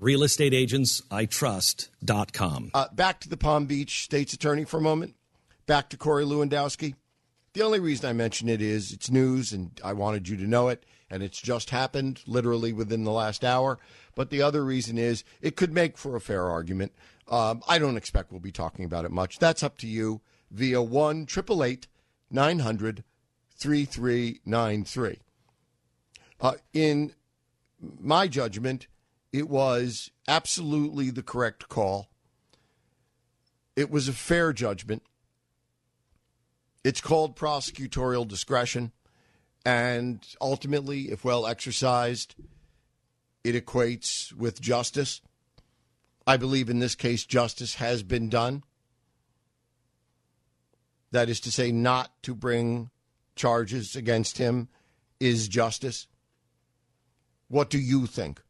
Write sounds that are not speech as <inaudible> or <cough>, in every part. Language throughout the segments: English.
RealestateAgentsITrust.com. Uh, back to the Palm Beach State's Attorney for a moment. Back to Corey Lewandowski. The only reason I mention it is it's news, and I wanted you to know it and it's just happened literally within the last hour. But the other reason is it could make for a fair argument. Um, I don't expect we'll be talking about it much. That's up to you via 1 900 3393. Uh, in my judgment, it was absolutely the correct call. It was a fair judgment. It's called prosecutorial discretion. And ultimately, if well exercised, it equates with justice. I believe in this case, justice has been done. That is to say, not to bring charges against him is justice. What do you think?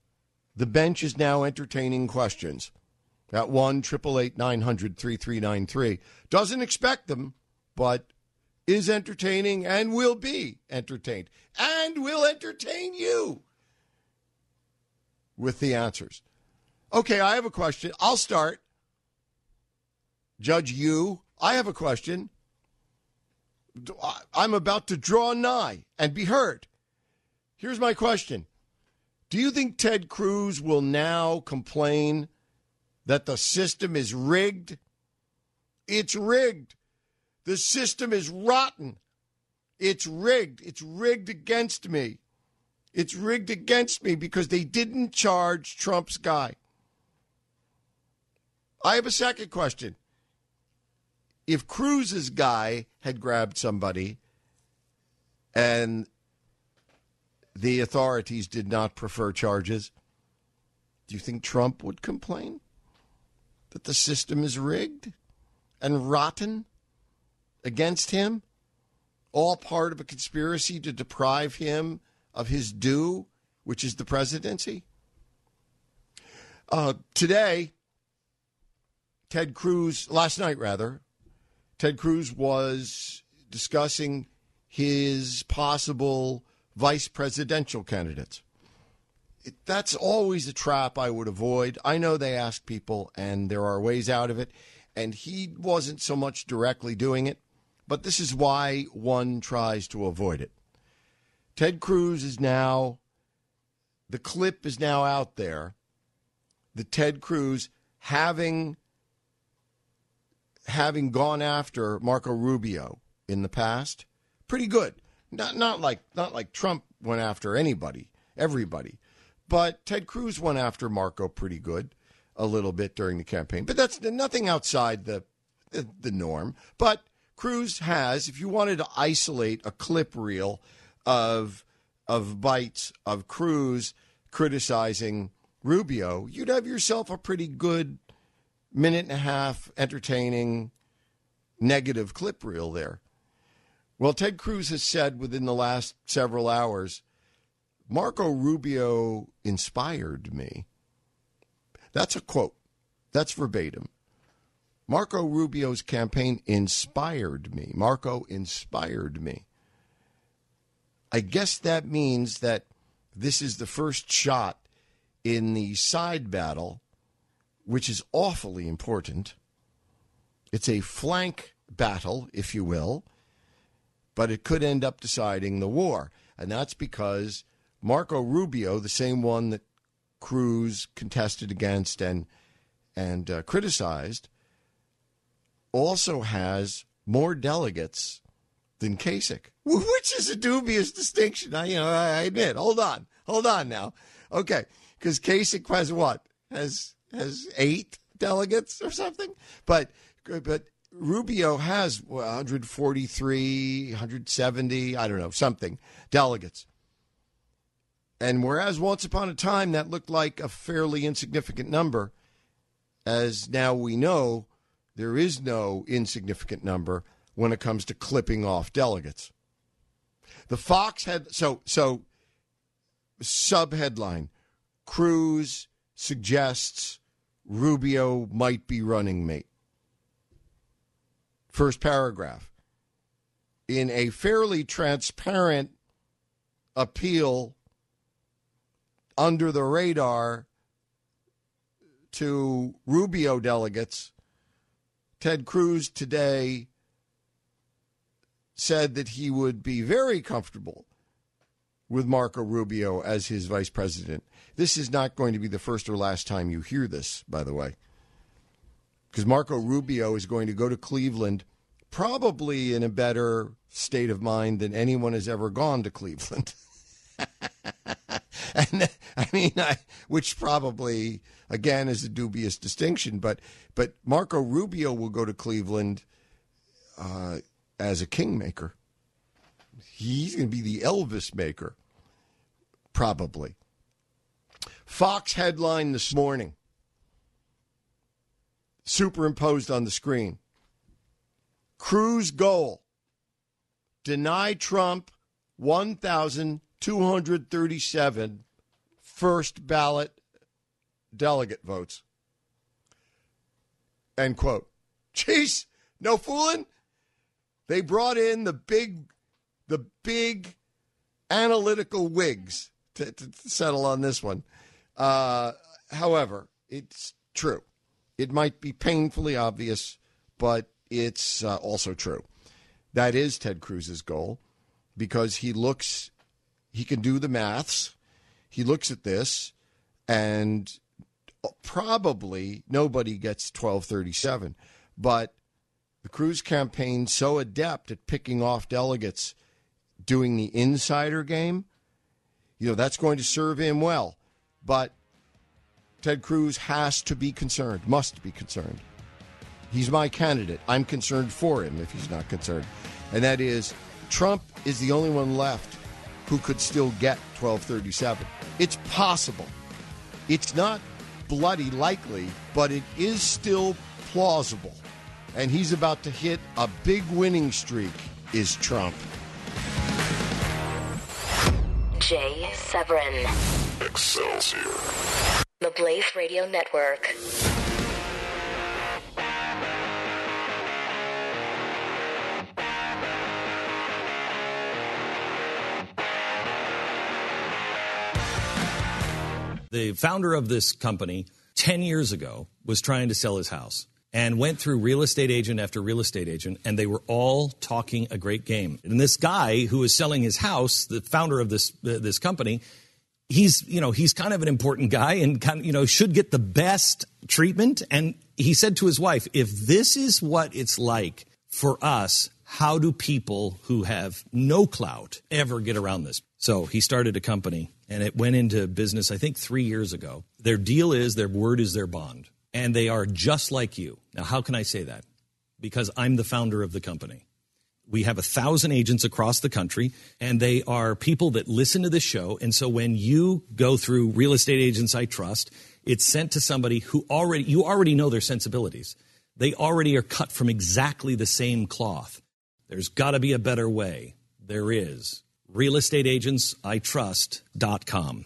The bench is now entertaining questions at 1 888 900 3393. Doesn't expect them, but is entertaining and will be entertained and will entertain you with the answers. Okay, I have a question. I'll start. Judge you, I have a question. I'm about to draw nigh and be heard. Here's my question Do you think Ted Cruz will now complain that the system is rigged? It's rigged. The system is rotten. It's rigged. It's rigged against me. It's rigged against me because they didn't charge Trump's guy. I have a second question. If Cruz's guy had grabbed somebody and the authorities did not prefer charges, do you think Trump would complain that the system is rigged and rotten? against him, all part of a conspiracy to deprive him of his due, which is the presidency? Uh, today, Ted Cruz, last night rather, Ted Cruz was discussing his possible vice presidential candidates. It, that's always a trap I would avoid. I know they ask people, and there are ways out of it. And he wasn't so much directly doing it but this is why one tries to avoid it. Ted Cruz is now, the clip is now out there. The Ted Cruz having having gone after Marco Rubio in the past, pretty good. Not not like not like Trump went after anybody, everybody, but Ted Cruz went after Marco pretty good, a little bit during the campaign. But that's nothing outside the the, the norm. But Cruz has, if you wanted to isolate a clip reel of of bites of Cruz criticizing Rubio, you'd have yourself a pretty good minute and a half entertaining negative clip reel there. Well, Ted Cruz has said within the last several hours, Marco Rubio inspired me. That's a quote. That's verbatim. Marco Rubio's campaign inspired me. Marco inspired me. I guess that means that this is the first shot in the side battle, which is awfully important. It's a flank battle, if you will, but it could end up deciding the war. And that's because Marco Rubio, the same one that Cruz contested against and and uh, criticized, also has more delegates than Kasich, <laughs> which is a dubious distinction. I, you know, I admit. Hold on, hold on now. Okay, because Kasich has what? Has has eight delegates or something? But but Rubio has 143, 170, I don't know, something delegates. And whereas once upon a time that looked like a fairly insignificant number, as now we know, there is no insignificant number when it comes to clipping off delegates. The Fox had so so sub headline Cruz suggests Rubio might be running mate. First paragraph. In a fairly transparent appeal under the radar to Rubio delegates, Ted Cruz today said that he would be very comfortable with Marco Rubio as his vice president. This is not going to be the first or last time you hear this, by the way, because Marco Rubio is going to go to Cleveland probably in a better state of mind than anyone has ever gone to Cleveland. <laughs> and I mean, I, which probably again is a dubious distinction, but but Marco Rubio will go to Cleveland uh, as a kingmaker. He's going to be the Elvis maker, probably. Fox headline this morning, superimposed on the screen. Cruz goal: deny Trump 1,237 first ballot delegate votes. End quote. Jeez, no fooling. They brought in the big, the big analytical wigs to, to settle on this one. Uh, however, it's true. It might be painfully obvious, but it's uh, also true. That is Ted Cruz's goal because he looks, he can do the maths. He looks at this and probably nobody gets 1237. But the Cruz campaign so adept at picking off delegates doing the insider game, you know, that's going to serve him well. But Ted Cruz has to be concerned, must be concerned. He's my candidate. I'm concerned for him if he's not concerned. And that is Trump is the only one left who could still get 1237. It's possible. It's not bloody likely, but it is still plausible. And he's about to hit a big winning streak, is Trump. Jay Severin. Excelsior. Blaze Radio Network. The founder of this company 10 years ago was trying to sell his house and went through real estate agent after real estate agent, and they were all talking a great game. And this guy who was selling his house, the founder of this uh, this company, he's you know he's kind of an important guy and kind of, you know should get the best treatment. And he said to his wife, "If this is what it's like for us, how do people who have no clout ever get around this?" So he started a company and it went into business, I think, three years ago. Their deal is their word is their bond, and they are just like you. Now, how can I say that? Because I'm the founder of the company. We have a thousand agents across the country, and they are people that listen to this show. And so when you go through Real Estate Agents I Trust, it's sent to somebody who already, you already know their sensibilities. They already are cut from exactly the same cloth. There's got to be a better way. There is realestateagentsitrust.com.